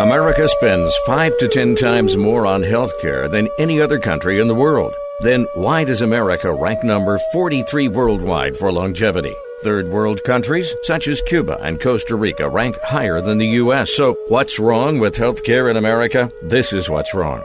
America spends five to ten times more on healthcare than any other country in the world. Then why does America rank number 43 worldwide for longevity? Third world countries, such as Cuba and Costa Rica, rank higher than the U.S. So, what's wrong with healthcare in America? This is what's wrong.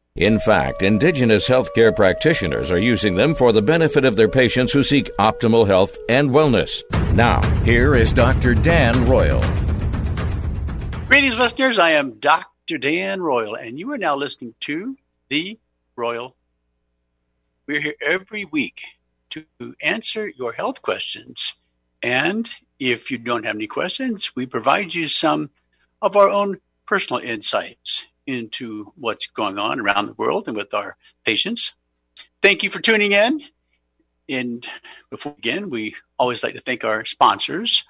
In fact, indigenous healthcare practitioners are using them for the benefit of their patients who seek optimal health and wellness. Now, here is Dr. Dan Royal. Greetings, listeners. I am Dr. Dan Royal, and you are now listening to The Royal. We're here every week to answer your health questions. And if you don't have any questions, we provide you some of our own personal insights into what's going on around the world and with our patients. Thank you for tuning in. And before we begin, we always like to thank our sponsors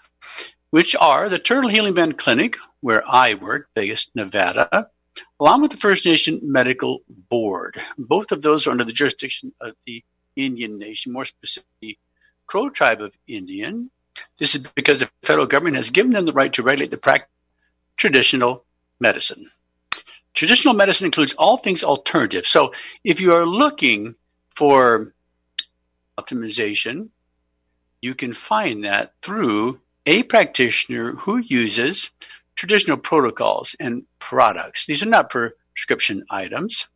which are the Turtle Healing Bend Clinic, where I work, Vegas, Nevada, along with the First Nation Medical Board. Both of those are under the jurisdiction of the Indian Nation, more specifically, Crow Tribe of Indian. This is because the federal government has given them the right to regulate the practice traditional medicine. Traditional medicine includes all things alternative. So if you are looking for optimization, you can find that through a practitioner who uses traditional protocols and products. These are not prescription items.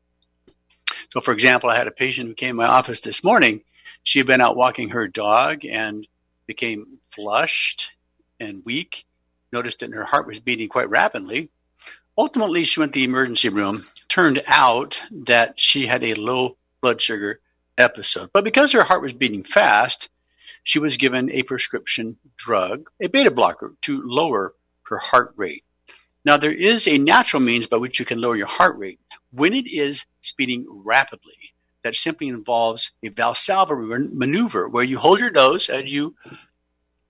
So, for example, I had a patient who came to my office this morning. She had been out walking her dog and became flushed and weak, noticed that her heart was beating quite rapidly. Ultimately, she went to the emergency room. Turned out that she had a low blood sugar episode. But because her heart was beating fast, she was given a prescription drug, a beta blocker, to lower her heart rate. Now, there is a natural means by which you can lower your heart rate. When it is speeding rapidly, that simply involves a Valsalva maneuver where you hold your nose and you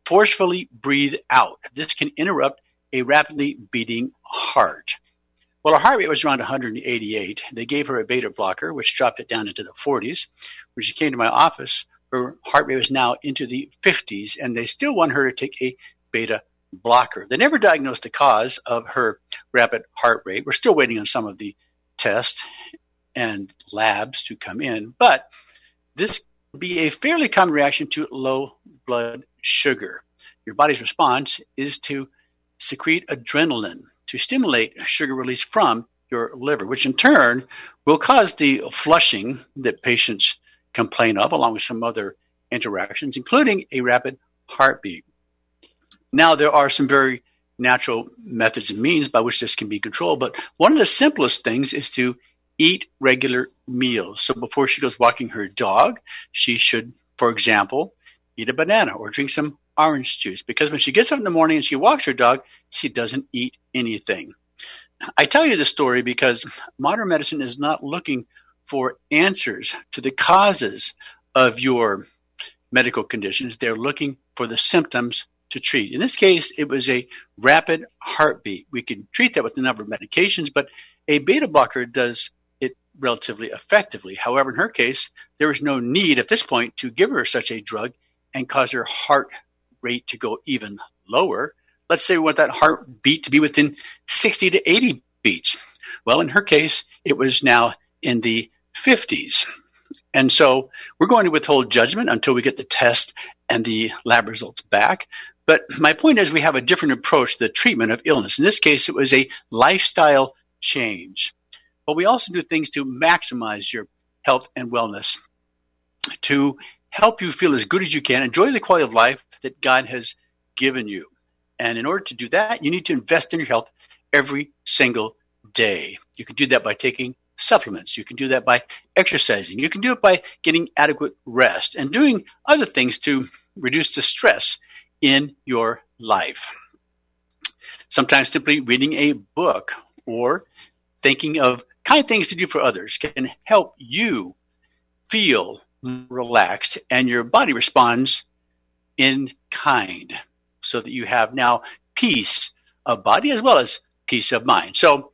forcefully breathe out. This can interrupt a rapidly beating heart. Well, her heart rate was around 188. They gave her a beta blocker, which dropped it down into the 40s. When she came to my office, her heart rate was now into the 50s, and they still want her to take a beta blocker. They never diagnosed the cause of her rapid heart rate. We're still waiting on some of the tests and labs to come in, but this would be a fairly common reaction to low blood sugar. Your body's response is to secrete adrenaline to stimulate sugar release from your liver, which in turn will cause the flushing that patients complain of, along with some other interactions, including a rapid heartbeat. Now, there are some very natural methods and means by which this can be controlled, but one of the simplest things is to eat regular meals. So before she goes walking her dog, she should, for example, eat a banana or drink some orange juice because when she gets up in the morning and she walks her dog, she doesn't eat anything. I tell you this story because modern medicine is not looking for answers to the causes of your medical conditions. They're looking for the symptoms to treat. In this case, it was a rapid heartbeat. We can treat that with a number of medications, but a beta blocker does it relatively effectively. However, in her case, there was no need at this point to give her such a drug and cause her heart rate to go even lower. Let's say we want that heartbeat to be within 60 to 80 beats. Well, in her case, it was now in the 50s. And so we're going to withhold judgment until we get the test and the lab results back. But my point is, we have a different approach to the treatment of illness. In this case, it was a lifestyle change. But we also do things to maximize your health and wellness, to help you feel as good as you can, enjoy the quality of life that God has given you. And in order to do that, you need to invest in your health every single day. You can do that by taking supplements. You can do that by exercising. You can do it by getting adequate rest and doing other things to reduce the stress in your life. Sometimes simply reading a book or thinking of kind things to do for others can help you feel relaxed and your body responds in kind so that you have now peace of body as well as peace of mind. So,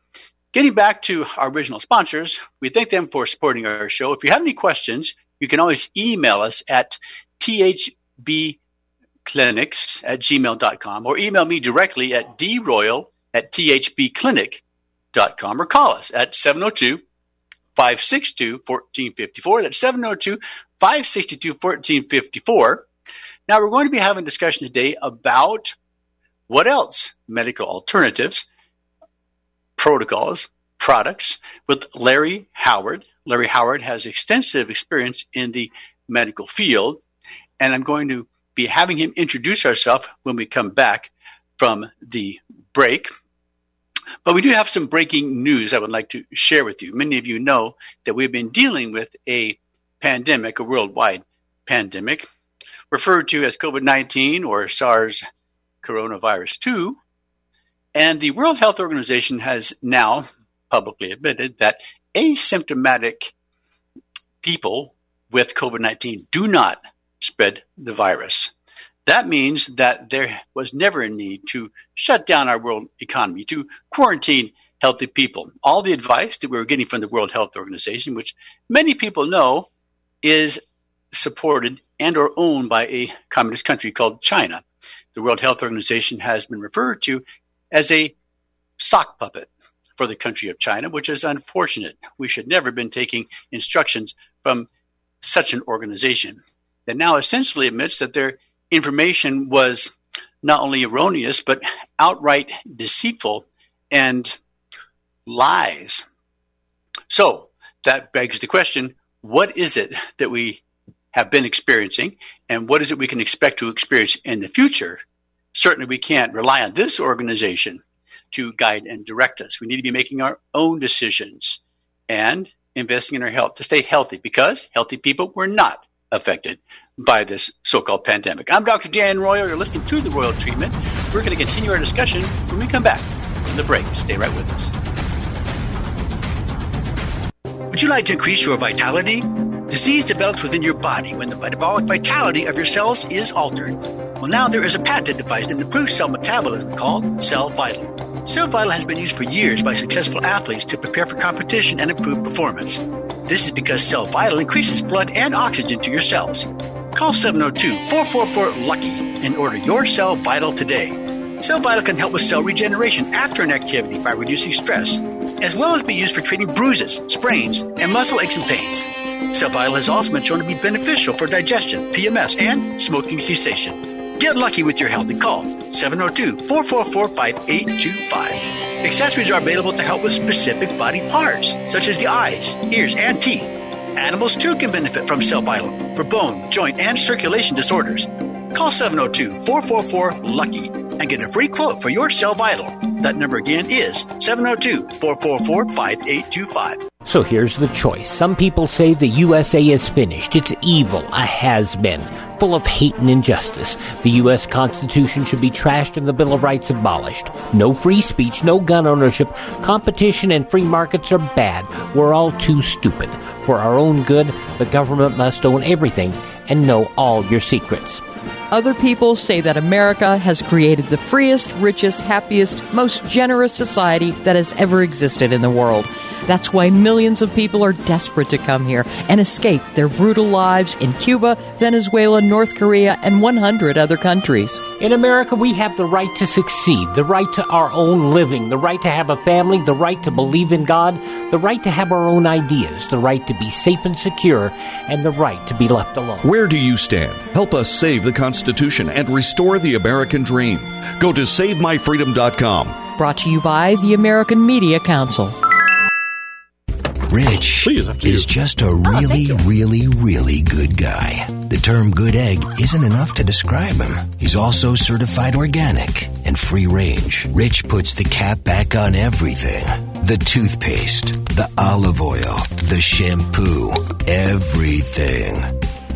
getting back to our original sponsors, we thank them for supporting our show. If you have any questions, you can always email us at thbclinics at gmail.com or email me directly at droyal at thbclinic.com or call us at 702 562 1454. That's 702 562 1454. Now, we're going to be having a discussion today about what else medical alternatives, protocols, products with Larry Howard. Larry Howard has extensive experience in the medical field, and I'm going to be having him introduce ourselves when we come back from the break. But we do have some breaking news I would like to share with you. Many of you know that we've been dealing with a pandemic, a worldwide pandemic, referred to as COVID 19 or SARS coronavirus 2. And the World Health Organization has now publicly admitted that asymptomatic people with COVID 19 do not spread the virus. That means that there was never a need to shut down our world economy, to quarantine healthy people. All the advice that we were getting from the World Health Organization, which many people know is supported and or owned by a communist country called China. The World Health Organization has been referred to as a sock puppet for the country of China, which is unfortunate. We should never have been taking instructions from such an organization that now essentially admits that their information was not only erroneous, but outright deceitful and lies. So that begs the question what is it that we have been experiencing, and what is it we can expect to experience in the future? Certainly, we can't rely on this organization to guide and direct us. We need to be making our own decisions and investing in our health to stay healthy because healthy people were not affected by this so-called pandemic. I'm Dr. Dan Royal. You're listening to The Royal Treatment. We're going to continue our discussion when we come back from the break. Stay right with us. Would you like to increase your vitality? Disease develops within your body when the metabolic vitality of your cells is altered. Well, now there is a patented device that improves cell metabolism called Cell Vital. Cell Vital has been used for years by successful athletes to prepare for competition and improve performance. This is because Cell Vital increases blood and oxygen to your cells. Call 702 444 LUCKY and order your Cell Vital today. Cell Vital can help with cell regeneration after an activity by reducing stress, as well as be used for treating bruises, sprains, and muscle aches and pains. Cell Vital has also been shown to be beneficial for digestion, PMS, and smoking cessation. Get lucky with your health and call 702 444 5825. Accessories are available to help with specific body parts, such as the eyes, ears, and teeth. Animals too can benefit from Cell Vital for bone, joint, and circulation disorders. Call 702 444 LUCKY and get a free quote for your Cell Vital. That number again is 702 444 5825. So here's the choice. Some people say the USA is finished. It's evil, a has been full of hate and injustice. The U.S. Constitution should be trashed and the Bill of Rights abolished. No free speech, no gun ownership. Competition and free markets are bad. We're all too stupid. For our own good, the government must own everything and know all your secrets. Other people say that America has created the freest, richest, happiest, most generous society that has ever existed in the world. That's why millions of people are desperate to come here and escape their brutal lives in Cuba, Venezuela, North Korea, and 100 other countries. In America, we have the right to succeed, the right to our own living, the right to have a family, the right to believe in God, the right to have our own ideas, the right to be safe and secure, and the right to be left alone. Where do you stand? Help us save the Constitution and restore the American dream. Go to SaveMyFreedom.com. Brought to you by the American Media Council. Rich Please, is you. just a ah, really, really, really good guy. The term good egg isn't enough to describe him. He's also certified organic and free range. Rich puts the cap back on everything. The toothpaste, the olive oil, the shampoo, everything.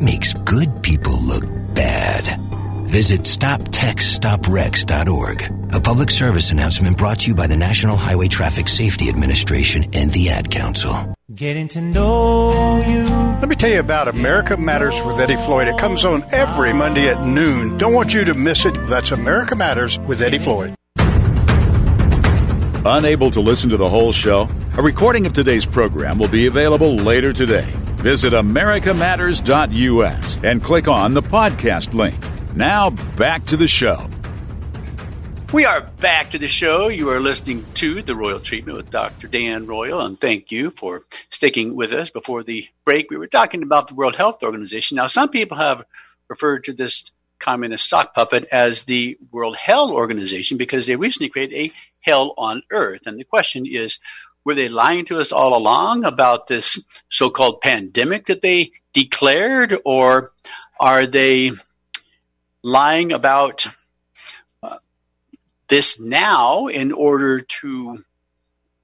makes good people look bad. Visit StopTextStopWrecks.org. A public service announcement brought to you by the National Highway Traffic Safety Administration and the Ad Council. Getting to know you. Let me tell you about America Matters with Eddie Floyd. It comes on every Monday at noon. Don't want you to miss it. That's America Matters with Eddie Floyd. Unable to listen to the whole show? A recording of today's program will be available later today. Visit americamatters.us and click on the podcast link. Now back to the show. We are back to the show. You are listening to The Royal Treatment with Dr. Dan Royal, and thank you for sticking with us. Before the break, we were talking about the World Health Organization. Now, some people have referred to this communist sock puppet as the World Hell Organization because they recently created a hell on earth. And the question is, were they lying to us all along about this so called pandemic that they declared? Or are they lying about uh, this now in order to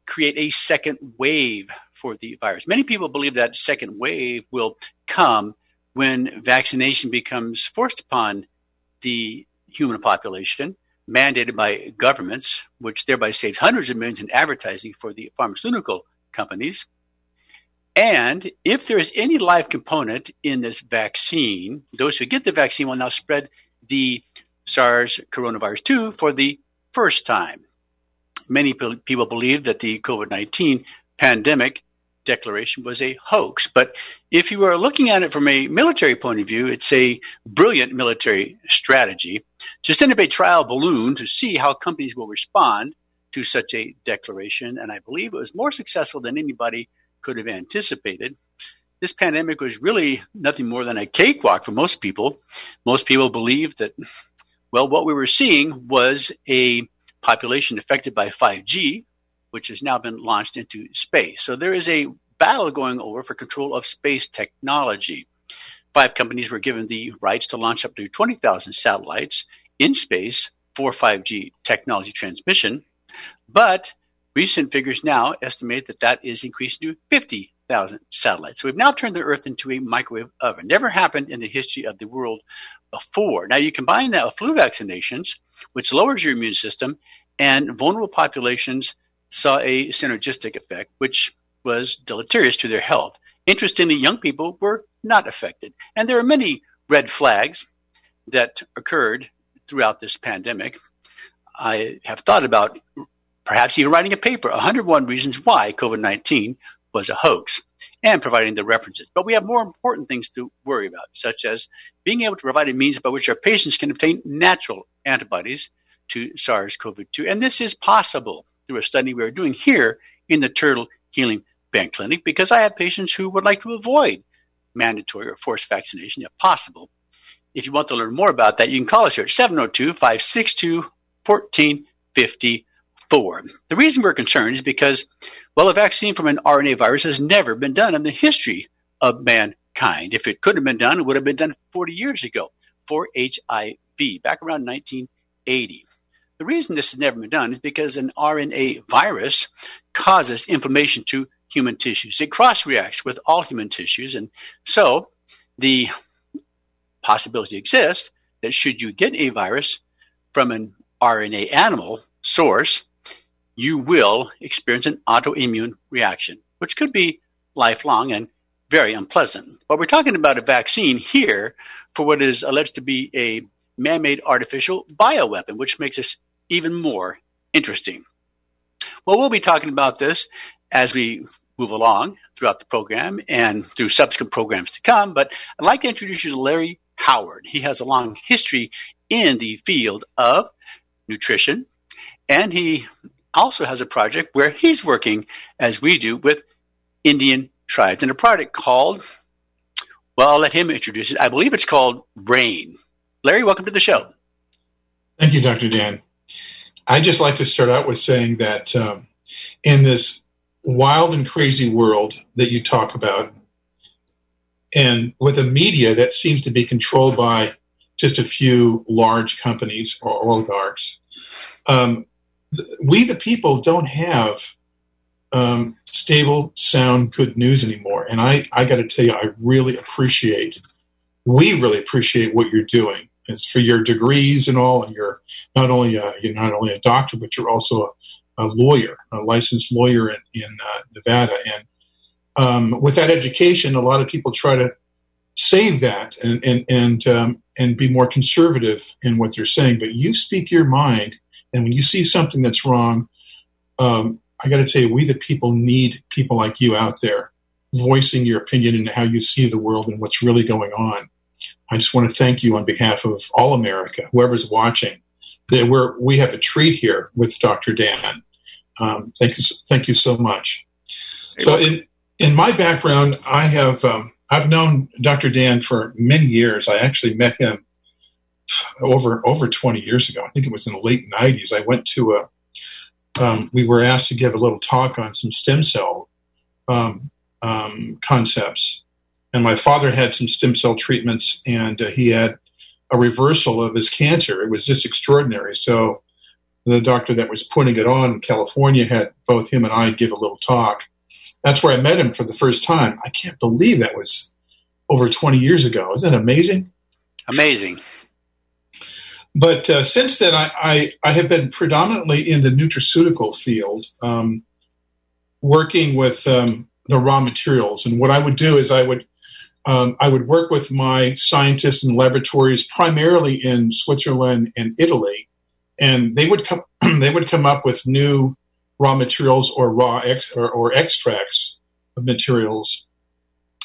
create a second wave for the virus? Many people believe that second wave will come when vaccination becomes forced upon the human population mandated by governments, which thereby saves hundreds of millions in advertising for the pharmaceutical companies. And if there is any live component in this vaccine, those who get the vaccine will now spread the SARS coronavirus 2 for the first time. Many people believe that the COVID 19 pandemic declaration was a hoax. But if you are looking at it from a military point of view, it's a brilliant military strategy to send up a trial balloon to see how companies will respond to such a declaration. And I believe it was more successful than anybody could have anticipated. This pandemic was really nothing more than a cakewalk for most people. Most people believed that, well, what we were seeing was a population affected by 5G, which has now been launched into space. So there is a battle going over for control of space technology. Five companies were given the rights to launch up to 20,000 satellites in space for 5G technology transmission, but recent figures now estimate that that is increased to 50,000 satellites. So we've now turned the Earth into a microwave oven. Never happened in the history of the world before. Now you combine that with flu vaccinations, which lowers your immune system, and vulnerable populations saw a synergistic effect, which was deleterious to their health. Interestingly, young people were not affected. And there are many red flags that occurred throughout this pandemic. I have thought about perhaps even writing a paper, 101 Reasons Why COVID 19 was a hoax, and providing the references. But we have more important things to worry about, such as being able to provide a means by which our patients can obtain natural antibodies to SARS CoV 2. And this is possible through a study we are doing here in the Turtle Healing Bank Clinic because I have patients who would like to avoid mandatory or forced vaccination if possible. If you want to learn more about that, you can call us here at 702 562 1454. The reason we're concerned is because, well, a vaccine from an RNA virus has never been done in the history of mankind. If it could have been done, it would have been done 40 years ago for HIV, back around 1980. The reason this has never been done is because an RNA virus causes inflammation to human tissues. It cross reacts with all human tissues. And so the possibility exists that should you get a virus from an RNA animal source, you will experience an autoimmune reaction, which could be lifelong and very unpleasant. But we're talking about a vaccine here for what is alleged to be a man made artificial bioweapon, which makes us even more interesting. Well, we'll be talking about this as we move along throughout the program and through subsequent programs to come. But I'd like to introduce you to Larry Howard. He has a long history in the field of nutrition, and he also has a project where he's working, as we do, with Indian tribes, and a project called Well, I'll let him introduce it. I believe it's called Brain. Larry, welcome to the show. Thank you, Dr. Dan. I'd just like to start out with saying that um, in this wild and crazy world that you talk about, and with a media that seems to be controlled by just a few large companies or oligarchs, um, we the people don't have um, stable, sound, good news anymore. And I, I got to tell you, I really appreciate, we really appreciate what you're doing. It's for your degrees and all, and you're not only a, you're not only a doctor, but you're also a, a lawyer, a licensed lawyer in, in uh, Nevada. And um, with that education, a lot of people try to save that and and and um, and be more conservative in what they're saying. But you speak your mind, and when you see something that's wrong, um, I got to tell you, we the people need people like you out there voicing your opinion and how you see the world and what's really going on. I just want to thank you on behalf of all America, whoever's watching. That we're we have a treat here with Dr. Dan. Um, thank you, thank you so much. So in in my background, I have um, I've known Dr. Dan for many years. I actually met him over over 20 years ago. I think it was in the late 90s. I went to a um, we were asked to give a little talk on some stem cell um, um, concepts. And my father had some stem cell treatments, and uh, he had a reversal of his cancer. It was just extraordinary. So the doctor that was putting it on in California had both him and I give a little talk. That's where I met him for the first time. I can't believe that was over 20 years ago. Isn't that amazing? Amazing. But uh, since then, I, I, I, have been predominantly in the nutraceutical field, um, working with um, the raw materials. And what I would do is I would um, I would work with my scientists in laboratories, primarily in Switzerland and Italy, and they would come they would come up with new raw materials or raw ex, or, or extracts of materials,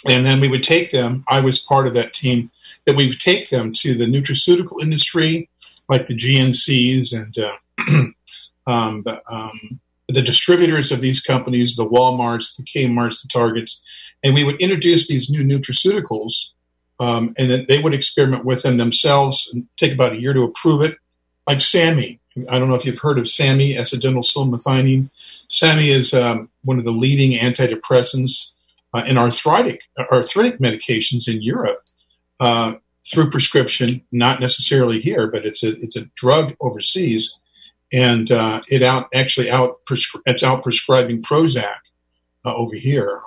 and then we would take them. I was part of that team that we would take them to the nutraceutical industry like the GNCs and uh, um, the, um, the distributors of these companies, the Walmarts, the Kmart's, the Targets, and we would introduce these new nutraceuticals, um, and then they would experiment with them themselves and take about a year to approve it. Like SAMe, I don't know if you've heard of SAMe, acetylmethionine. SAMe is um, one of the leading antidepressants uh, and arthritic arthritic medications in Europe. Uh, through prescription, not necessarily here, but it's a it's a drug overseas, and uh, it out actually out it's out prescribing Prozac uh, over here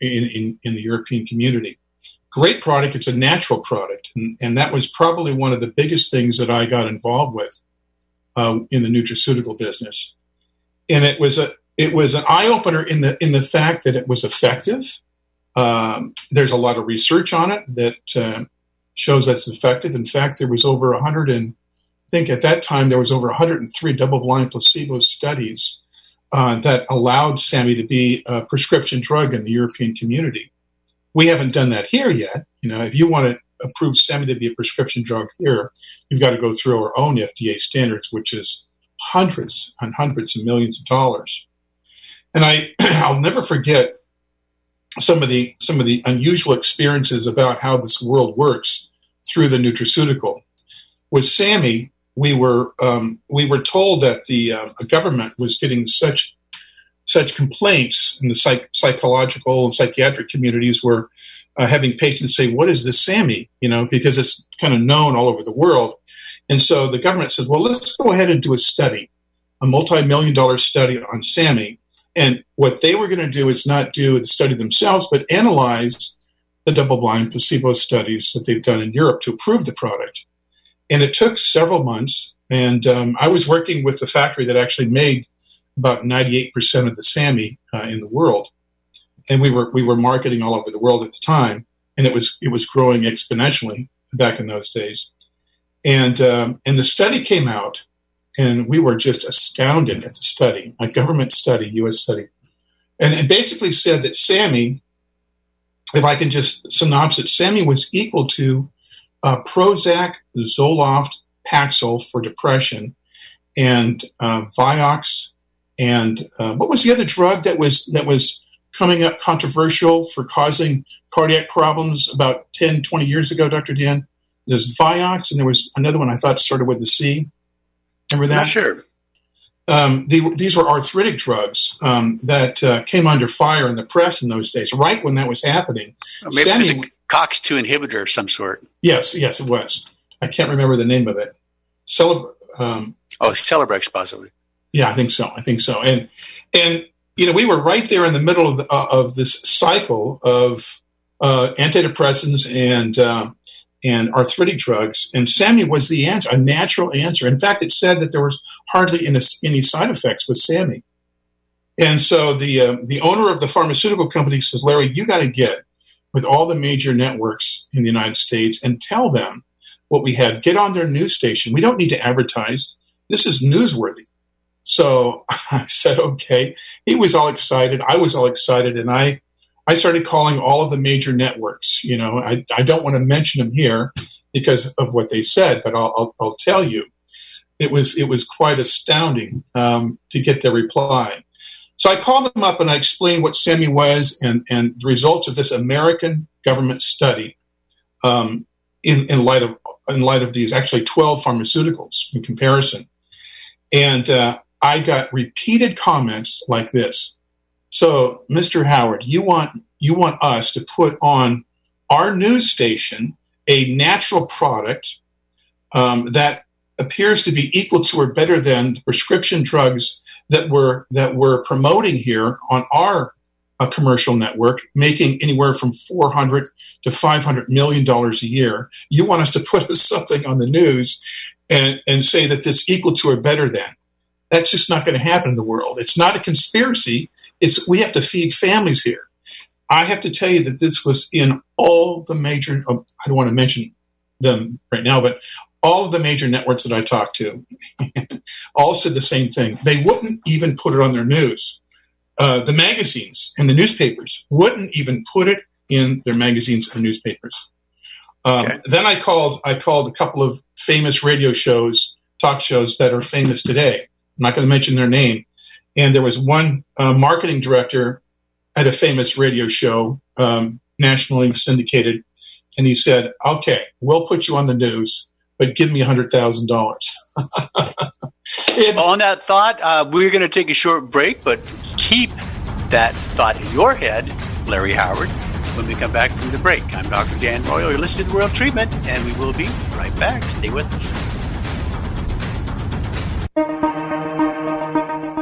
in, in, in the European community. Great product. It's a natural product, and, and, that was probably one of the biggest things that I got involved with uh, in the nutraceutical business. And it was a it was an eye opener in the in the fact that it was effective. Um, there's a lot of research on it that uh, shows that's effective. In fact, there was over 100 and I think at that time there was over 103 double-blind placebo studies uh, that allowed SAMe to be a prescription drug in the European community. We haven't done that here yet. You know, if you want to approve SAMe to be a prescription drug here, you've got to go through our own FDA standards, which is hundreds and hundreds of millions of dollars. And I, I'll never forget some of the some of the unusual experiences about how this world works through the nutraceutical. With SAMe, we were um, we were told that the uh, government was getting such such complaints, and the psych- psychological and psychiatric communities were uh, having patients say, "What is this SAMe?" You know, because it's kind of known all over the world. And so the government says, "Well, let's go ahead and do a study, a multi-million dollar study on SAMe." And what they were going to do is not do the study themselves, but analyze the double blind placebo studies that they've done in Europe to approve the product. And it took several months. And um, I was working with the factory that actually made about 98% of the SAMe uh, in the world. And we were, we were marketing all over the world at the time. And it was, it was growing exponentially back in those days. And, um, and the study came out and we were just astounded at the study, a government study, U.S. study, and it basically said that SAMe, if I can just synopsis SAMe was equal to uh, Prozac, Zoloft, Paxil for depression, and uh, Vioxx, and uh, what was the other drug that was that was coming up controversial for causing cardiac problems about 10, 20 years ago, Dr. Dan. There's Vioxx, and there was another one I thought started with the C. Remember that? Not sure. Um, the, these were arthritic drugs um, that uh, came under fire in the press in those days, right when that was happening. Maybe Sammy- it was a COX-2 inhibitor of some sort. yes, yes, it was. I can't remember the name of it. Celeb- um, Oh, Celebrex possibly. Yeah, I think so. I think so. And and you know, we were right there in the middle of the, uh, of this cycle of uh, antidepressants and um, and arthritic drugs. And SAMe was the answer, a natural answer. In fact, it said that there was hardly any, any side effects with SAMe. And so the uh, the owner of the pharmaceutical company says, Larry, you got to get with all the major networks in the United States and tell them what we have. Get on their news station. We don't need to advertise. This is newsworthy. So I said, okay. He was all excited. I was all excited. And I, I started calling all of the major networks. You know, I, I don't want to mention them here because of what they said, but I'll, I'll, I'll tell you. It was, it was quite astounding um, to get their reply. So I called them up and I explained what SAMe was and, and the results of this American government study um, in, in light of in light of these actually 12 pharmaceuticals in comparison. And uh, I got repeated comments like this. So, Mr. Howard, you want you want us to put on our news station a natural product um, that appears to be equal to or better than the prescription drugs that we're that we're promoting here on our uh, commercial network, making anywhere from four hundred to five hundred million dollars a year. You want us to put something on the news and and say that it's equal to or better than. That's just not going to happen in the world. It's not a conspiracy. It's we have to feed families here. I have to tell you that this was in all the major. I don't want to mention them right now, but all of the major networks that I talked to all said the same thing. They wouldn't even put it on their news. Uh, the magazines and the newspapers wouldn't even put it in their magazines and newspapers. Um, Okay. Then I called. I called a couple of famous radio shows, talk shows that are famous today. I'm not going to mention their name. And there was one uh, marketing director at a famous radio show, um, nationally syndicated, and he said, "Okay, we'll put you on the news, but give me a hundred thousand dollars." On that thought, uh, we're going to take a short break, but keep that thought in your head, Larry Howard, when we come back from the break. I'm Dr. Dan Royal. You're listening to World Treatment, and we will be right back. Stay with us.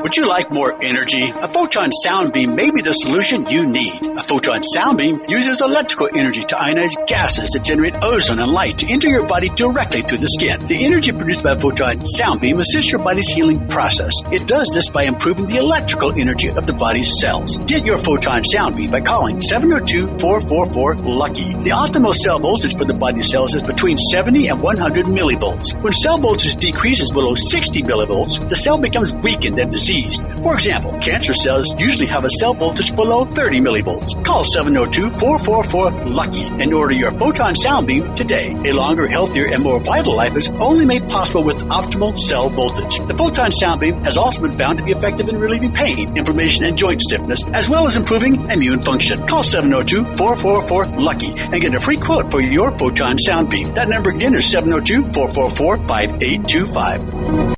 Would you like more energy? A photon sound beam may be the solution you need. A photon sound beam uses electrical energy to ionize gases that generate ozone and light to enter your body directly through the skin. The energy produced by a photon sound beam assists your body's healing process. It does this by improving the electrical energy of the body's cells. Get your photon sound beam by calling 702-444-LUCKY. The optimal cell voltage for the body's cells is between 70 and 100 millivolts. When cell voltage decreases below 60 millivolts, the cell becomes weakened and diseased. For example, cancer cells usually have a cell voltage below 30 millivolts. Call 702-444-LUCKY and order your photon sound beam today. A longer, healthier, and more vital life is only made possible with optimal cell voltage. The photon sound beam has also been found to be effective in relieving pain, inflammation, and joint stiffness, as well as improving immune function. Call 702-444-LUCKY and get a free quote for your photon sound beam. That number again is 702-444-5825.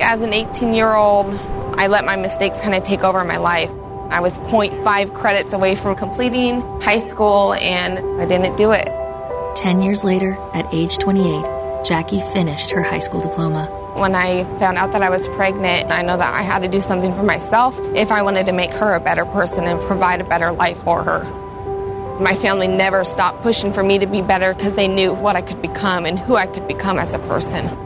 As an 18 year old, I let my mistakes kind of take over my life. I was 0.5 credits away from completing high school and I didn't do it. Ten years later, at age 28, Jackie finished her high school diploma. When I found out that I was pregnant, I know that I had to do something for myself if I wanted to make her a better person and provide a better life for her. My family never stopped pushing for me to be better because they knew what I could become and who I could become as a person.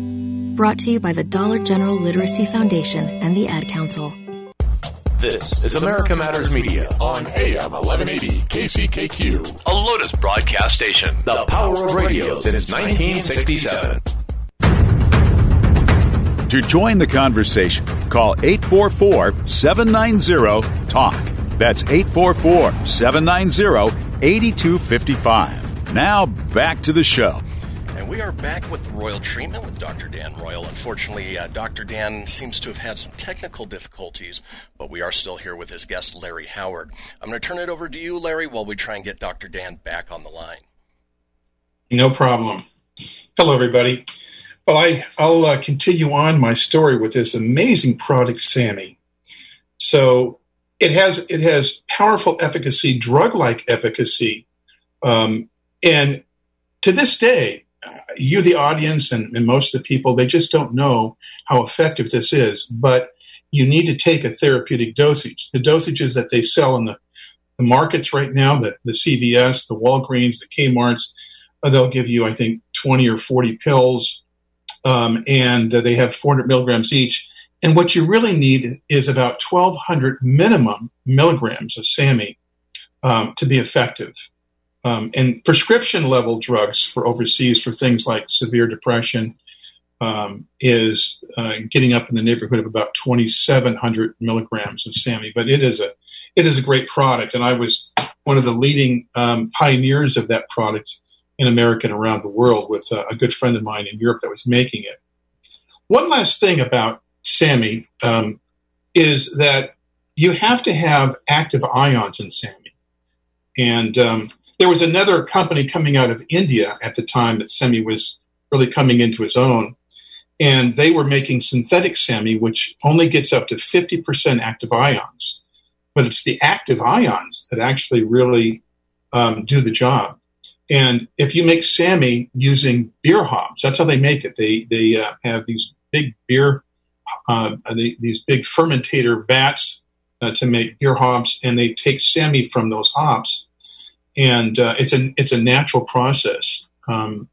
Brought to you by the Dollar General Literacy Foundation and the Ad Council. This is America Matters Media on AM 1180 KCKQ, a Lotus broadcast station. The power of radio since 1967. To join the conversation, call 844 790 TALK. That's 844 790 8255. Now back to the show. We are back with the Royal Treatment with Dr. Dan Royal. Unfortunately, uh, Dr. Dan seems to have had some technical difficulties, but we are still here with his guest, Larry Howard. I'm going to turn it over to you, Larry, while we try and get Dr. Dan back on the line. No problem. Hello, everybody. Well, I, I'll uh, continue on my story with this amazing product, SAMe. So it has it has powerful efficacy, drug-like efficacy, um, and to this day, you, the audience, and, and most of the people, they just don't know how effective this is. But you need to take a therapeutic dosage. The dosages that they sell in the, the markets right now, the, the CVS, the Walgreens, the Kmart's, uh, they'll give you, I think, 20 or 40 pills um, and uh, they have 400 milligrams each. And what you really need is about 1,200 minimum milligrams of SAMe um, to be effective. Um, and prescription level drugs for overseas for things like severe depression um, is uh, getting up in the neighborhood of about 2,700 milligrams of SAMe. But it is a it is a great product, and I was one of the leading um, pioneers of that product in America and around the world with a, a, good friend of mine in Europe that was making it. One last thing about SAMe um, is that you have to have active ions in SAMe. And um, there was another company coming out of India at the time that SAMe was really coming into its own. And they were making synthetic SAMe, which only gets up to 50% active ions. But it's the active ions that actually really um, do the job. And if you make SAMe using beer hops, that's how they make it. They they uh, have these big beer, uh, these big fermentator vats uh, to make beer hops, and they take SAMe from those hops, and uh, it's a it's a natural process. Um,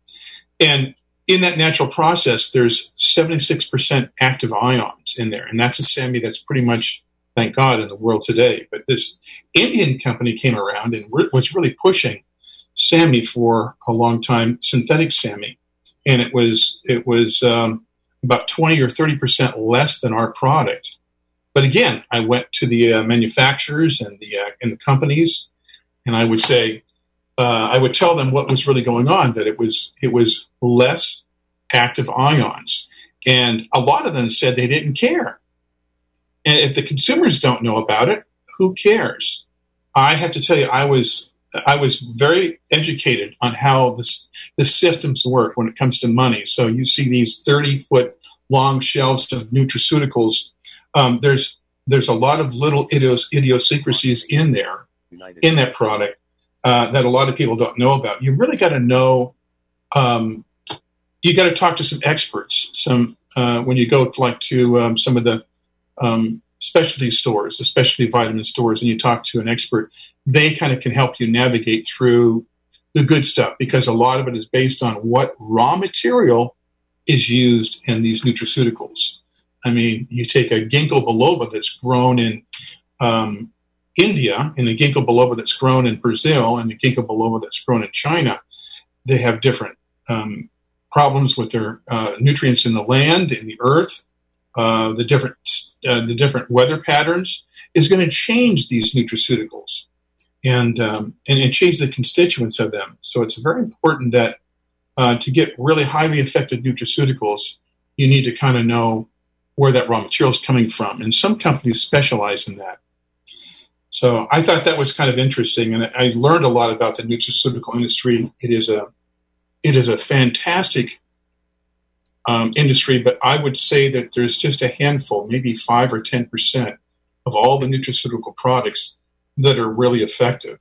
and in that natural process, there's 76% active ions in there, and that's a SAMe that's pretty much, thank God, in the world today. But this Indian company came around and re- was really pushing SAMe for a long time, synthetic SAMe, and it was it was um, about twenty or thirty percent less than our product. But again, I went to the uh, manufacturers and the uh, and the companies, and I would say uh, I would tell them what was really going on. That it was it was less active ions, and a lot of them said they didn't care. And if the consumers don't know about it, who cares? I have to tell you, I was I was very educated on how this the systems work when it comes to money. So you see these thirty foot long shelves of nutraceuticals. Um, there's there's a lot of little idios, idiosyncrasies in there in that product uh, that a lot of people don't know about. You really got to know. Um, you got to talk to some experts. Some uh, when you go like to um, some of the um, specialty stores, especially vitamin stores, and you talk to an expert, they kind of can help you navigate through the good stuff because a lot of it is based on what raw material is used in these nutraceuticals. I mean, you take a ginkgo biloba that's grown in um, India and the ginkgo biloba that's grown in Brazil and the ginkgo biloba that's grown in China. They have different um, problems with their uh, nutrients in the land, in the earth, uh, the different uh, the different weather patterns is going to change these nutraceuticals. and um, and, and change the constituents of them. So it's very important that uh, to get really highly effective nutraceuticals, you need to kind of know where that raw material is coming from. And some companies specialize in that. So I thought that was kind of interesting, and I learned a lot about the nutraceutical industry. It is a it is a fantastic um, industry, but I would say that there's just a handful, maybe five or ten percent, of all the nutraceutical products that are really effective.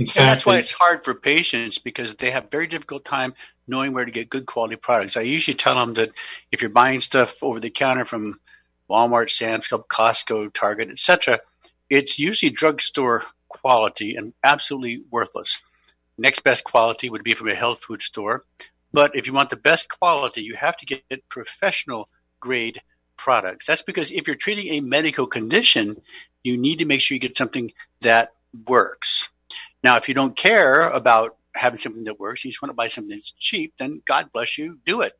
In fact, that's why it's hard for patients because they have very difficult time knowing where to get good quality products. I usually tell them that if you're buying stuff over the counter from Walmart, Sam's Club, Costco, Target, etc., it's usually drugstore quality and absolutely worthless. Next best quality would be from a health food store. But if you want the best quality, you have to get professional grade products. That's because if you're treating a medical condition, you need to make sure you get something that works. Now, if you don't care about having something that works, you just want to buy something that's cheap, then God bless you, do it.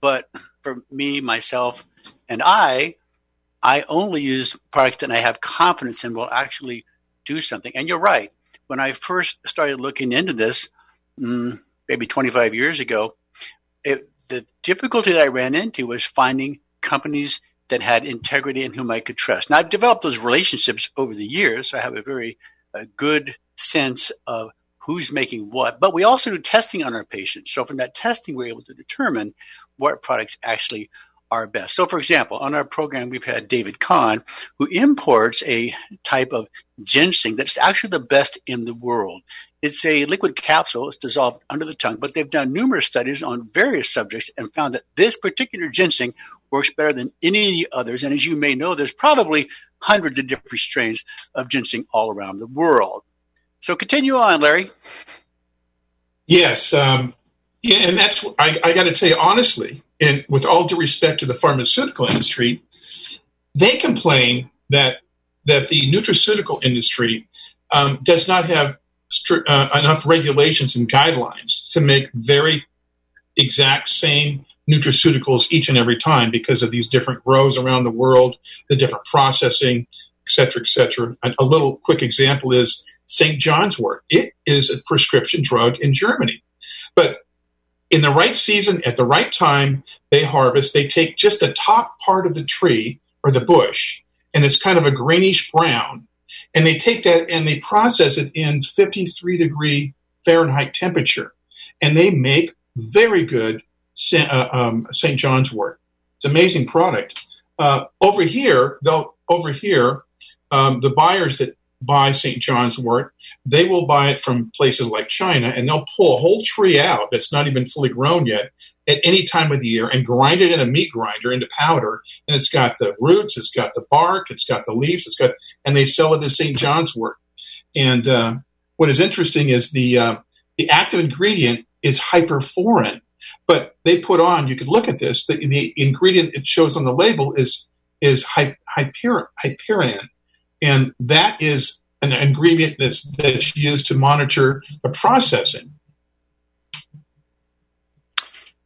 But for me, myself, and I, I only use products that I have confidence in will actually do something. And you're right. When I first started looking into this, mm, maybe 25 years ago, it, the difficulty that I ran into was finding companies that had integrity and whom I could trust. Now, I've developed those relationships over the years. So I have a very uh, good sense of who's making what, but we also do testing on our patients. So from that testing, we're able to determine what products actually are best. So, for example, on our program, we've had David Kahn, who imports a type of ginseng that's actually the best in the world. It's a liquid capsule, it's dissolved under the tongue, but they've done numerous studies on various subjects and found that this particular ginseng works better than any of the others. And as you may know, there's probably hundreds of different strains of ginseng all around the world. So continue on, Larry. Yes, um, and that's I, I got to tell you honestly, and with all due respect to the pharmaceutical industry, they complain that that the nutraceutical industry um, does not have stri- uh, enough regulations and guidelines to make very exact same nutraceuticals each and every time because of these different grows around the world, the different processing, et cetera, et cetera. A, a little quick example is St. John's wort. It is a prescription drug in Germany. But in the right season, at the right time, they harvest. They take just the top part of the tree or the bush, and it's kind of a greenish brown. And they take that and they process it in 53 degree Fahrenheit temperature. And they make very good St. Uh, um, John's wort. It's amazing product. Uh, over here, though, over here, um, the buyers that buy St. John's wort, they will buy it from places like China and they'll pull a whole tree out that's not even fully grown yet at any time of the year and grind it in a meat grinder into powder. And it's got the roots, it's got the bark, it's got the leaves, it's got, and they sell it as St. John's wort. And uh, what is interesting is the uh, the active ingredient is hyperforin, but they put on. You could look at this. The, the ingredient it shows on the label is is hyper, hypericin, and that is an ingredient that's, that's used to monitor the processing.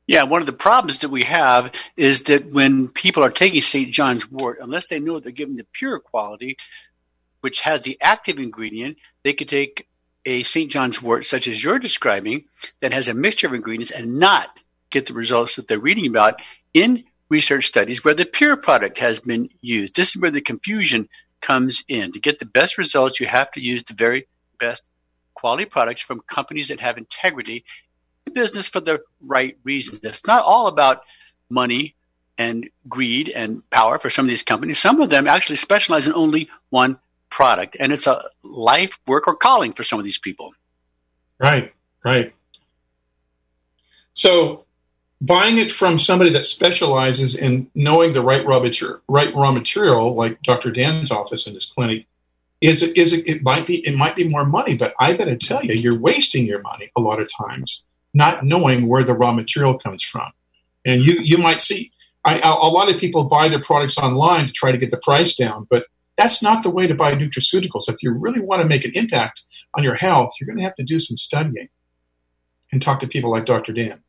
Yeah, one of the problems that we have is that when people are taking St. John's wort, unless they know they're getting the pure quality, which has the active ingredient, they could take a St. John's wort, such as you're describing, that has a mixture of ingredients and not get the results that they're reading about in research studies where the pure product has been used. This is where the confusion comes in. To get the best results, you have to use the very best quality products from companies that have integrity business for the right reasons. It's not all about money and greed and power for some of these companies. Some of them actually specialize in only one product, and it's a life, work, or calling for some of these people. Right, right. So buying it from somebody that specializes in knowing the right raw material, right raw material, like Dr. Dan's office in his clinic, is is it might be it might be more money, but I got to tell you, you're wasting your money a lot of times not knowing where the raw material comes from. And you you might see I, a lot of people buy their products online to try to get the price down, but that's not the way to buy nutraceuticals. If you really want to make an impact on your health, you're going to have to do some studying and talk to people like Dr. Dan.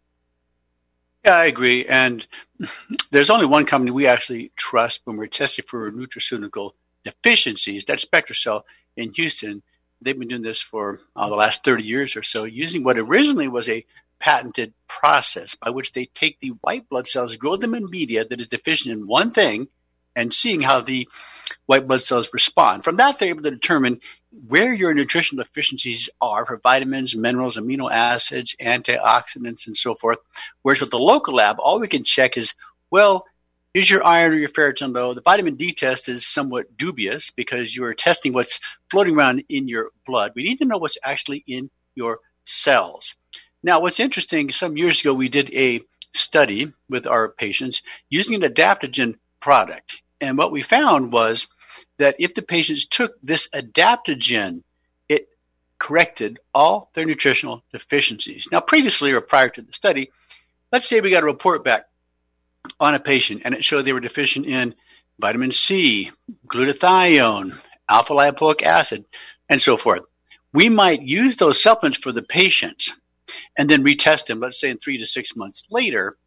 Yeah, I agree. And there's only one company we actually trust when we're testing for nutraceutical deficiencies. That's SpectraCell in Houston. they've been doing this for uh, the last 30 years or so, using what originally was a patented process by which they take the white blood cells, grow them in media that is deficient in one thing, and seeing how the white blood cells respond. From that, they're able to determine where your nutritional deficiencies are for vitamins, minerals, amino acids, antioxidants, and so forth. Whereas with the local lab, all we can check is, well, is your iron or your ferritin low? The vitamin D test is somewhat dubious because you are testing what's floating around in your blood. We need to know what's actually in your cells. Now, what's interesting, some years ago, we did a study with our patients using an adaptogen product. And what we found was that if the patients took this adaptogen, it corrected all their nutritional deficiencies. Now, previously or prior to the study, let's say we got a report back on a patient and it showed they were deficient in vitamin C, glutathione, alpha lipoic acid, and so forth. We might use those supplements for the patients and then retest them, let's say in three to six months later.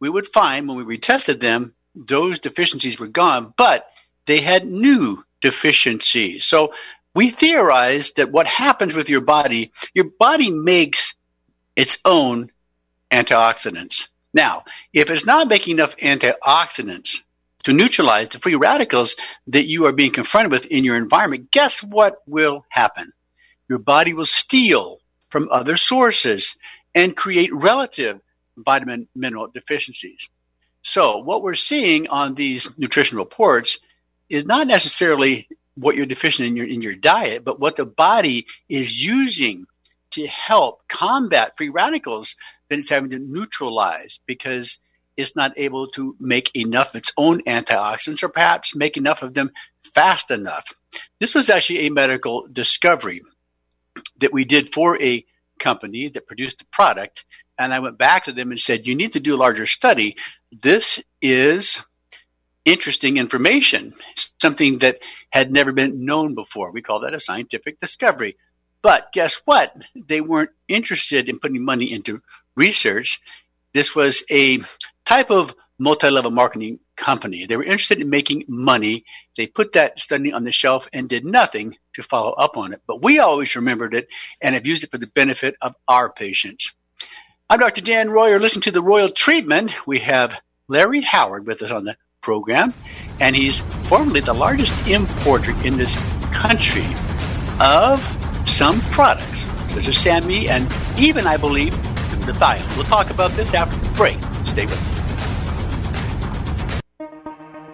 We would find when we retested them, those deficiencies were gone, but they had new deficiencies. So we theorized that what happens with your body, your body makes its own antioxidants. Now, if it's not making enough antioxidants to neutralize the free radicals that you are being confronted with in your environment, guess what will happen? Your body will steal from other sources and create relative vitamin mineral deficiencies. So, what we're seeing on these nutrition reports is not necessarily what you're deficient in your in your diet, but what the body is using to help combat free radicals that it's having to neutralize because it's not able to make enough of its own antioxidants or perhaps make enough of them fast enough. This was actually a medical discovery that we did for a company that produced the product. And I went back to them and said, You need to do a larger study. This is interesting information, something that had never been known before. We call that a scientific discovery. But guess what? They weren't interested in putting money into research. This was a type of multi level marketing company. They were interested in making money. They put that study on the shelf and did nothing to follow up on it. But we always remembered it and have used it for the benefit of our patients. I'm Dr. Dan Royal. Listen to the Royal Treatment. We have Larry Howard with us on the program, and he's formerly the largest importer in this country of some products, such as SAMe and even, I believe, the glutathione. We'll talk about this after the break. Stay with us.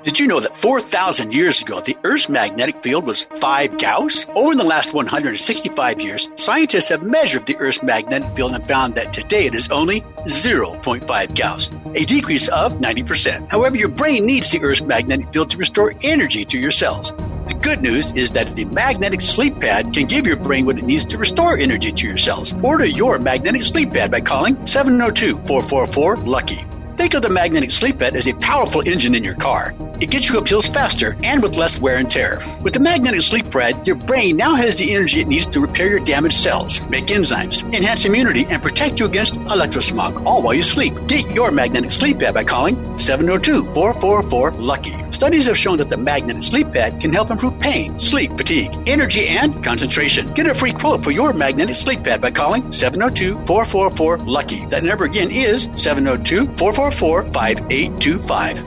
Did you know that 4,000 years ago, the Earth's magnetic field was 5 Gauss? Over the last 165 years, scientists have measured the Earth's magnetic field and found that today it is only 0.5 Gauss, a decrease of 90%. However, your brain needs the Earth's magnetic field to restore energy to your cells. The good news is that the magnetic sleep pad can give your brain what it needs to restore energy to your cells. Order your magnetic sleep pad by calling 702 444 LUCKY. Think of the magnetic sleep pad as a powerful engine in your car. It gets you up hills faster and with less wear and tear. With the magnetic sleep pad, your brain now has the energy it needs to repair your damaged cells, make enzymes, enhance immunity, and protect you against electrosmog, all while you sleep. Get your magnetic sleep pad by calling 702-444-LUCKY. Studies have shown that the magnetic sleep pad can help improve pain, sleep, fatigue, energy, and concentration. Get a free quote for your magnetic sleep pad by calling 702-444-LUCKY. That number again is 702-444-5825.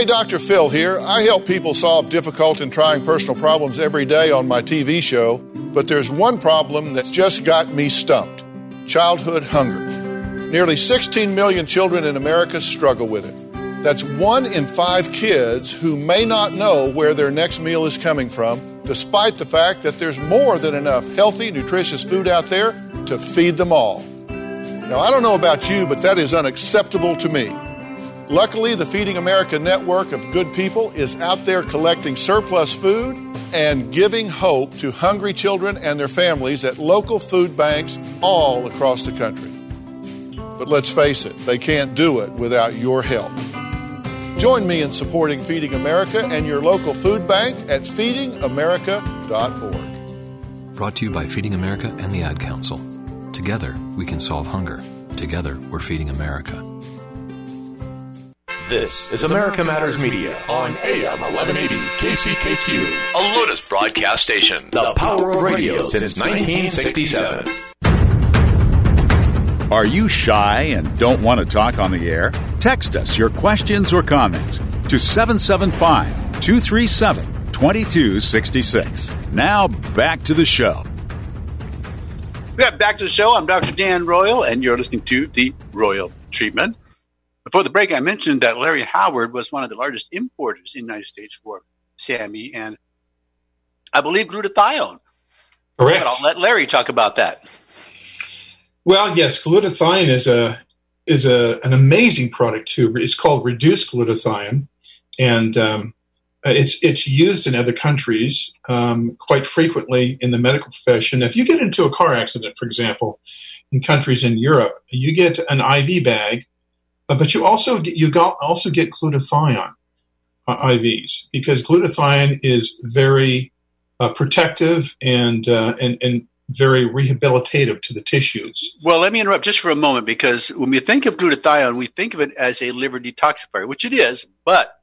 Hey, Dr. Phil here. I help people solve difficult and trying personal problems every day on my TV show. But there's one problem that's just got me stumped childhood hunger. Nearly 16 million children in America struggle with it. That's one in five kids who may not know where their next meal is coming from, despite the fact that there's more than enough healthy, nutritious food out there to feed them all. Now, I don't know about you, but that is unacceptable to me. Luckily, the Feeding America network of good people is out there collecting surplus food and giving hope to hungry children and their families at local food banks all across the country. But let's face it, they can't do it without your help. Join me in supporting Feeding America and your local food bank at feedingamerica.org. Brought to you by Feeding America and the Ad Council. Together, we can solve hunger. Together, we're feeding America. This is America Matters Media on AM 1180 KCKQ, a Lotus broadcast station. The power of radio since 1967. Are you shy and don't want to talk on the air? Text us your questions or comments to 775 237 2266. Now back to the show. We got back to the show. I'm Dr. Dan Royal, and you're listening to the Royal Treatment. Before the break, I mentioned that Larry Howard was one of the largest importers in the United States for SAMe and I believe glutathione. Correct. But I'll let Larry talk about that. Well, yes, glutathione is a is a an amazing product too. It's called reduced glutathione, and um, it's it's used in other countries um, quite frequently in the medical profession. If you get into a car accident, for example, in countries in Europe, you get an IV bag but you also get, you got, also get glutathione uh, IVs because glutathione is very uh, protective and, uh, and and very rehabilitative to the tissues. Well, let me interrupt just for a moment because when we think of glutathione, we think of it as a liver detoxifier, which it is. But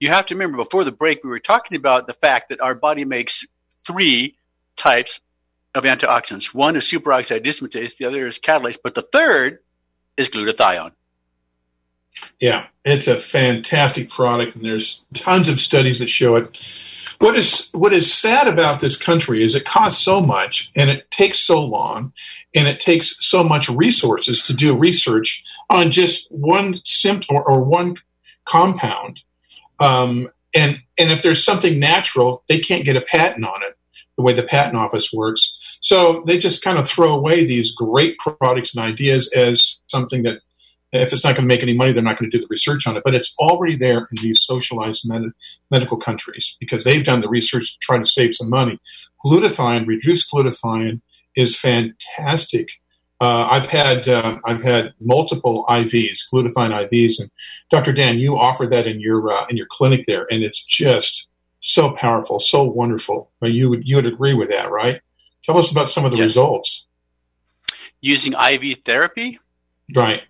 you have to remember before the break, we were talking about the fact that our body makes three types of antioxidants. One is superoxide dismutase, the other is catalase, but the third is glutathione. Yeah, it's a fantastic product, and there's tons of studies that show it. What is what is sad about this country is it costs so much, and it takes so long, and it takes so much resources to do research on just one symptom or, or one compound. Um, and and if there's something natural, they can't get a patent on it. The way the patent office works, so they just kind of throw away these great products and ideas as something that if it's not going to make any money, they're not going to do the research on it. But it's already there in these socialized med- medical countries because they've done the research to try to save some money. Glutathione, reduced glutathione, is fantastic. Uh, I've had uh, I've had multiple IVs, glutathione IVs, and Dr. Dan, you offer that in your uh, in your clinic there, and it's just so powerful, so wonderful. You would you would agree with that, right? Tell us about some of the yes. results. Using IV therapy, right?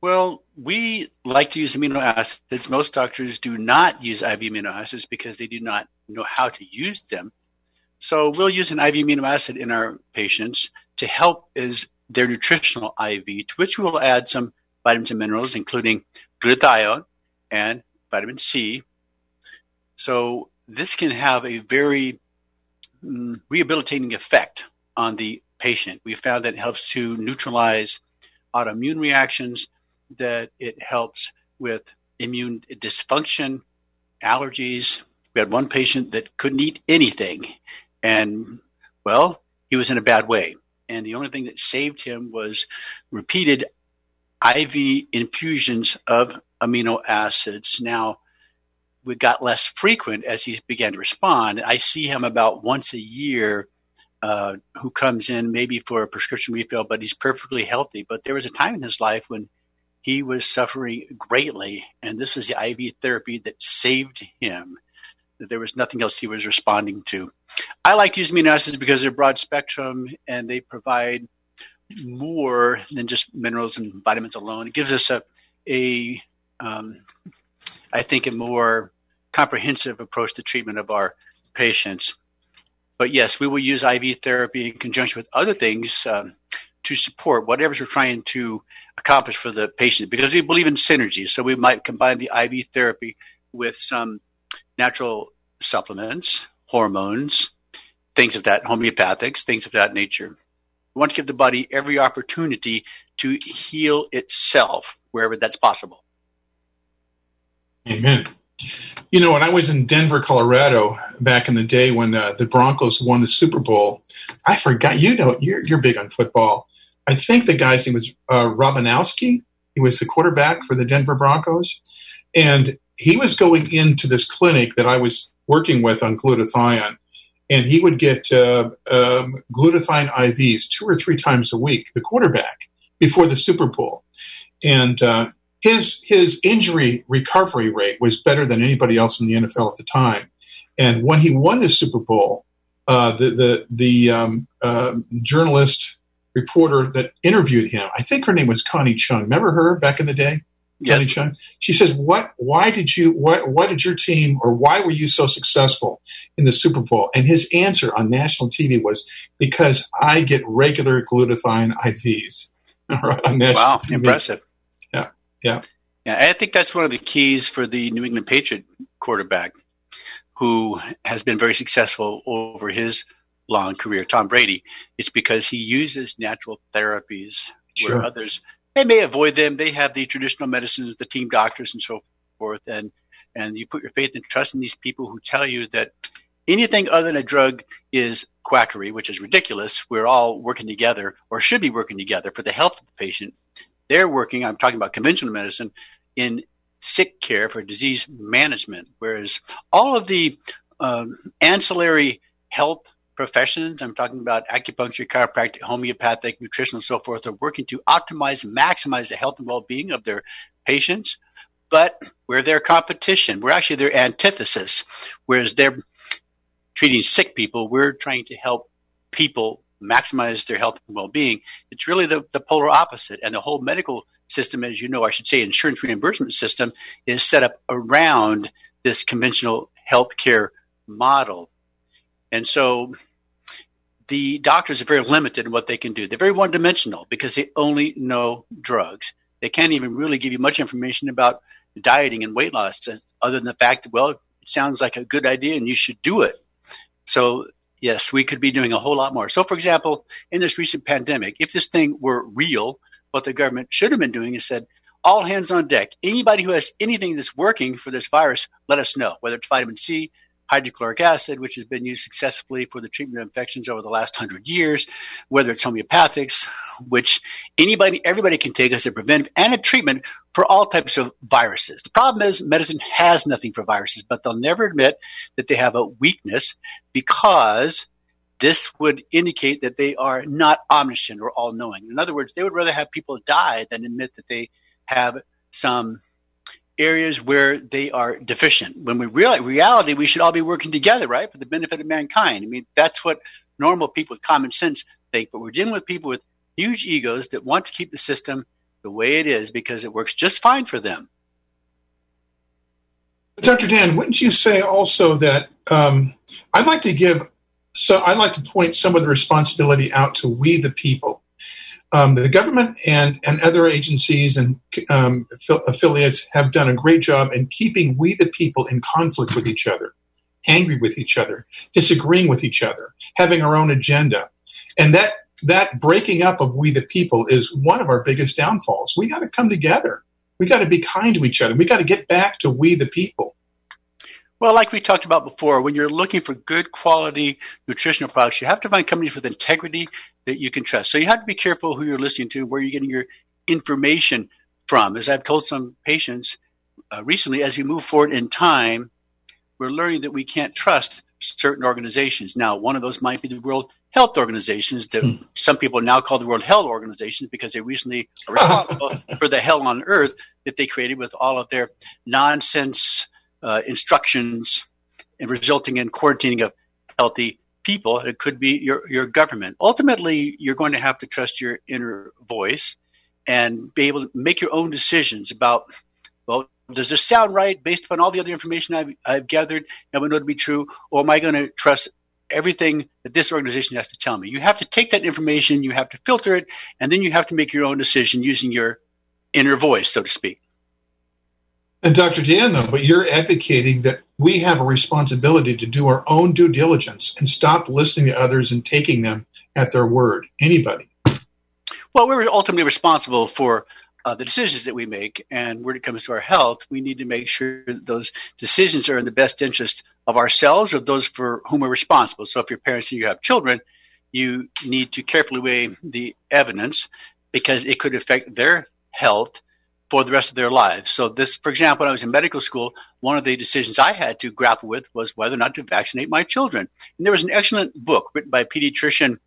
Well, we like to use amino acids. Most doctors do not use IV amino acids because they do not know how to use them. So we'll use an IV amino acid in our patients to help as their nutritional IV, to which we will add some vitamins and minerals, including glutathione and vitamin C. So this can have a very mm, rehabilitating effect on the patient. We found that it helps to neutralize autoimmune reactions that it helps with immune dysfunction, allergies. We had one patient that couldn't eat anything. And, well, he was in a bad way. And the only thing that saved him was repeated IV infusions of amino acids. Now, we got less frequent as he began to respond. I see him about once a year uh, who comes in maybe for a prescription refill, but he's perfectly healthy. But there was a time in his life when he was suffering greatly, and this was the IV therapy that saved him. There was nothing else he was responding to. I like to use amino acids because they're broad spectrum and they provide more than just minerals and vitamins alone. It gives us a, a um, I think, a more comprehensive approach to treatment of our patients. But yes, we will use IV therapy in conjunction with other things um, to support whatever we're trying to accomplish for the patient because we believe in synergy. So we might combine the IV therapy with some natural supplements, hormones, things of that homeopathics, things of that nature. We want to give the body every opportunity to heal itself wherever that's possible. Amen. You know, when I was in Denver, Colorado, back in the day when uh, the Broncos won the Super Bowl, I forgot. You know, you're you're big on football. I think the guy's name was uh, Robinowski. He was the quarterback for the Denver Broncos, and he was going into this clinic that I was working with on glutathione, and he would get uh, um, glutathione IVs two or three times a week. The quarterback before the Super Bowl, and uh, his his injury recovery rate was better than anybody else in the NFL at the time. And when he won the Super Bowl, uh, the the the um, uh, journalist reporter that interviewed him, I think her name was Connie Chung. Remember her back in the day? Yes. Connie Chung. She says, "What? Why did you? Why, why did your team, or why were you so successful in the Super Bowl?" And his answer on national TV was, "Because I get regular glutathione IVs." wow, TV. impressive. Yeah. Yeah, I think that's one of the keys for the New England Patriot quarterback who has been very successful over his long career, Tom Brady. It's because he uses natural therapies Sure. where others they may avoid them. They have the traditional medicines, the team doctors and so forth. And and you put your faith and trust in these people who tell you that anything other than a drug is quackery, which is ridiculous. We're all working together or should be working together for the health of the patient they're working, I'm talking about conventional medicine, in sick care for disease management, whereas all of the um, ancillary health professions, I'm talking about acupuncture, chiropractic, homeopathic, nutrition, and so forth, are working to optimize maximize the health and well being of their patients. But we're their competition. We're actually their antithesis. Whereas they're treating sick people, we're trying to help people maximize their health and well-being. It's really the, the polar opposite. And the whole medical system, as you know, I should say insurance reimbursement system is set up around this conventional healthcare model. And so the doctors are very limited in what they can do. They're very one dimensional because they only know drugs. They can't even really give you much information about dieting and weight loss other than the fact that, well, it sounds like a good idea and you should do it. So yes, we could be doing a whole lot more. So, for example, in this recent pandemic, if this thing were real, what the government should have been doing is said, all hands on deck. Anybody who has anything that's working for this virus, let us know, whether it's vitamin C, hydrochloric acid, which has been used successfully for the treatment of infections over the last hundred years, whether it's homeopathics, which anybody, everybody can take as a preventive and a treatment for all types of viruses. The problem is medicine has nothing for viruses, but they'll never admit that they have a weakness because this would indicate that they are not omniscient or all knowing. In other words, they would rather have people die than admit that they have some areas where they are deficient. When we realize reality, we should all be working together, right, for the benefit of mankind. I mean, that's what normal people with common sense think. But we're dealing with people with huge egos that want to keep the system the way it is because it works just fine for them. Dr. Dan, wouldn't you say also that um, I'd like to give, so I'd like to point some of the responsibility out to we the people. Um, the government and, and other agencies and um, affiliates have done a great job in keeping we the people in conflict with each other, angry with each other, disagreeing with each other, having our own agenda. And that, that breaking up of we the people is one of our biggest downfalls. We got to come together. We got to be kind to each other. We got to get back to we the people. Well, like we talked about before, when you're looking for good quality nutritional products, you have to find companies with integrity that you can trust. So you have to be careful who you're listening to, where you're getting your information from. As I've told some patients uh, recently, as we move forward in time, we're learning that we can't trust certain organizations. Now, one of those might be the World Health Organizations that hmm. some people now call the World Health Organizations because they recently are responsible for the hell on earth that they created with all of their nonsense uh, instructions and resulting in quarantining of healthy people. It could be your, your government. Ultimately, you're going to have to trust your inner voice and be able to make your own decisions about, well, does this sound right based upon all the other information I've, I've gathered and I know to be true? Or am I going to trust everything that this organization has to tell me? You have to take that information, you have to filter it, and then you have to make your own decision using your inner voice, so to speak. And Dr. Dan, though, but you're advocating that we have a responsibility to do our own due diligence and stop listening to others and taking them at their word. Anybody. Well, we're ultimately responsible for uh, the decisions that we make. And when it comes to our health, we need to make sure that those decisions are in the best interest of ourselves or those for whom we're responsible. So if you're parents and you have children, you need to carefully weigh the evidence because it could affect their health for the rest of their lives. So this, for example, when I was in medical school, one of the decisions I had to grapple with was whether or not to vaccinate my children. And there was an excellent book written by pediatrician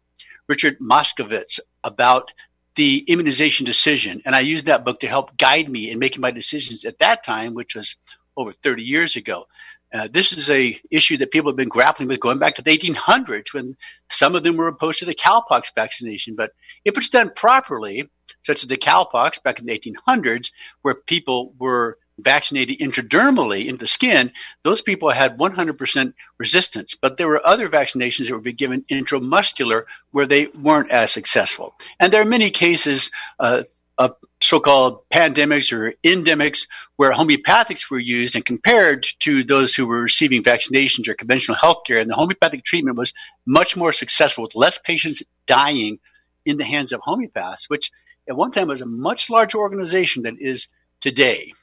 Richard Moskowitz about the immunization decision. And I used that book to help guide me in making my decisions at that time, which was over 30 years ago. Uh, this is a issue that people have been grappling with going back to the 1800s when some of them were opposed to the cowpox vaccination. But if it's done properly, such as the cowpox back in the 1800s, where people were vaccinated intradermally into the skin, those people had 100% resistance. But there were other vaccinations that would be given intramuscular where they weren't as successful. And there are many cases uh, of so-called pandemics or endemics where homeopathics were used and compared to those who were receiving vaccinations or conventional healthcare. And the homeopathic treatment was much more successful with less patients dying in the hands of homeopaths, which at one time was a much larger organization than it is today.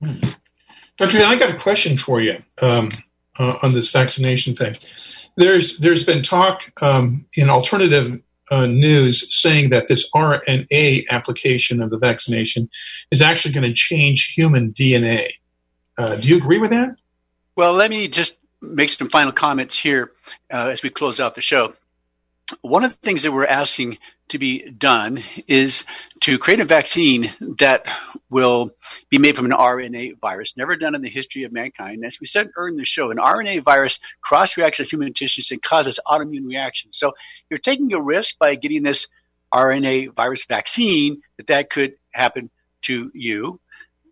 Dr. I got a question for you um, uh, on this vaccination thing. There's there's been talk um, in alternative uh, news saying that this RNA application of the vaccination is actually going to change human DNA. Uh, do you agree with that? Well, let me just make some final comments here uh, as we close out the show. One of the things that we're asking to be done is to create a vaccine that will be made from an RNA virus, never done in the history of mankind. As we said earlier in the show, an RNA virus cross reacts with human tissues and causes autoimmune reactions. So you're taking a risk by getting this RNA virus vaccine that that could happen to you.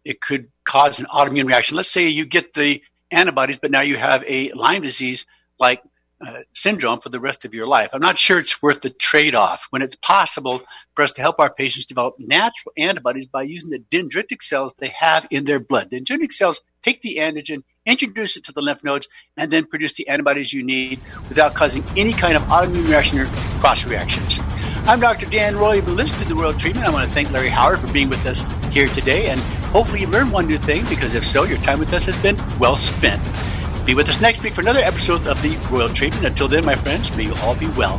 It could cause an autoimmune reaction. Let's say you get the antibodies, but now you have a Lyme disease like uh, syndrome for the rest of your life. I'm not sure it's worth the trade off when it's possible for us to help our patients develop natural antibodies by using the dendritic cells they have in their blood. The dendritic cells take the antigen, introduce it to the lymph nodes, and then produce the antibodies you need without causing any kind of autoimmune reaction or cross reactions. I'm Dr. Dan Royal. You've been listening to the Royal Treatment. I want to thank Larry Howard for being with us here today, and hopefully you learned one new thing because if so, your time with us has been well spent. Be with us next week for another episode of the Royal Treatment. Until then, my friends, may you all be well.